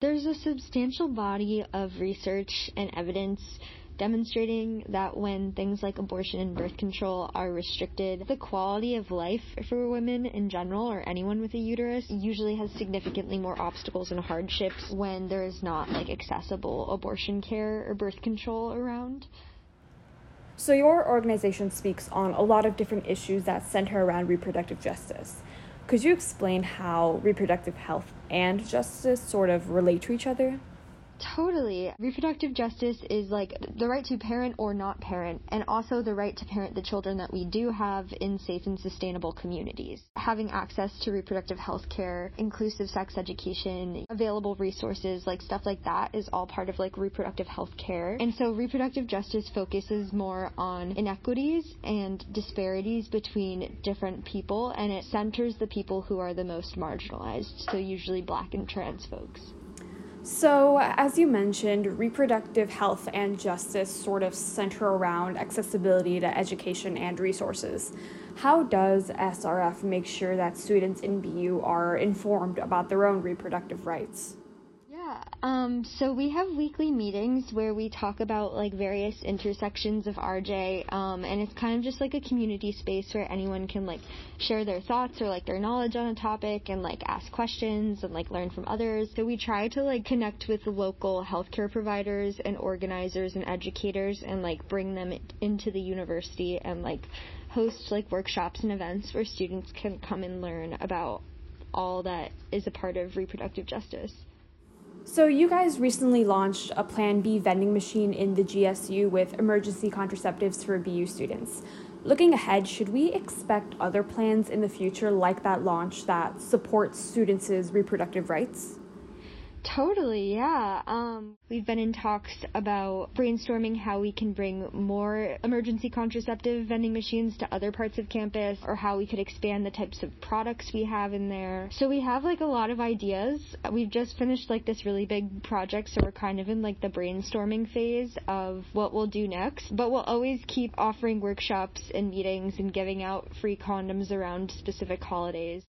There's a substantial body of research and evidence demonstrating that when things like abortion and birth control are restricted, the quality of life for women in general or anyone with a uterus usually has significantly more obstacles and hardships when there is not like accessible abortion care or birth control around. So, your organization speaks on a lot of different issues that center around reproductive justice. Could you explain how reproductive health and justice sort of relate to each other? Totally. Reproductive justice is like the right to parent or not parent, and also the right to parent the children that we do have in safe and sustainable communities. Having access to reproductive health care, inclusive sex education, available resources, like stuff like that is all part of like reproductive health care. And so reproductive justice focuses more on inequities and disparities between different people, and it centers the people who are the most marginalized, so usually black and trans folks. So, as you mentioned, reproductive health and justice sort of center around accessibility to education and resources. How does SRF make sure that students in BU are informed about their own reproductive rights? Um, so we have weekly meetings where we talk about like various intersections of RJ, um, and it's kind of just like a community space where anyone can like share their thoughts or like their knowledge on a topic and like ask questions and like learn from others. So we try to like connect with local healthcare providers and organizers and educators and like bring them into the university and like host like workshops and events where students can come and learn about all that is a part of reproductive justice. So, you guys recently launched a Plan B vending machine in the GSU with emergency contraceptives for BU students. Looking ahead, should we expect other plans in the future like that launch that support students' reproductive rights? Totally, yeah. Um, we've been in talks about brainstorming how we can bring more emergency contraceptive vending machines to other parts of campus or how we could expand the types of products we have in there. So we have like a lot of ideas. We've just finished like this really big project, so we're kind of in like the brainstorming phase of what we'll do next. But we'll always keep offering workshops and meetings and giving out free condoms around specific holidays.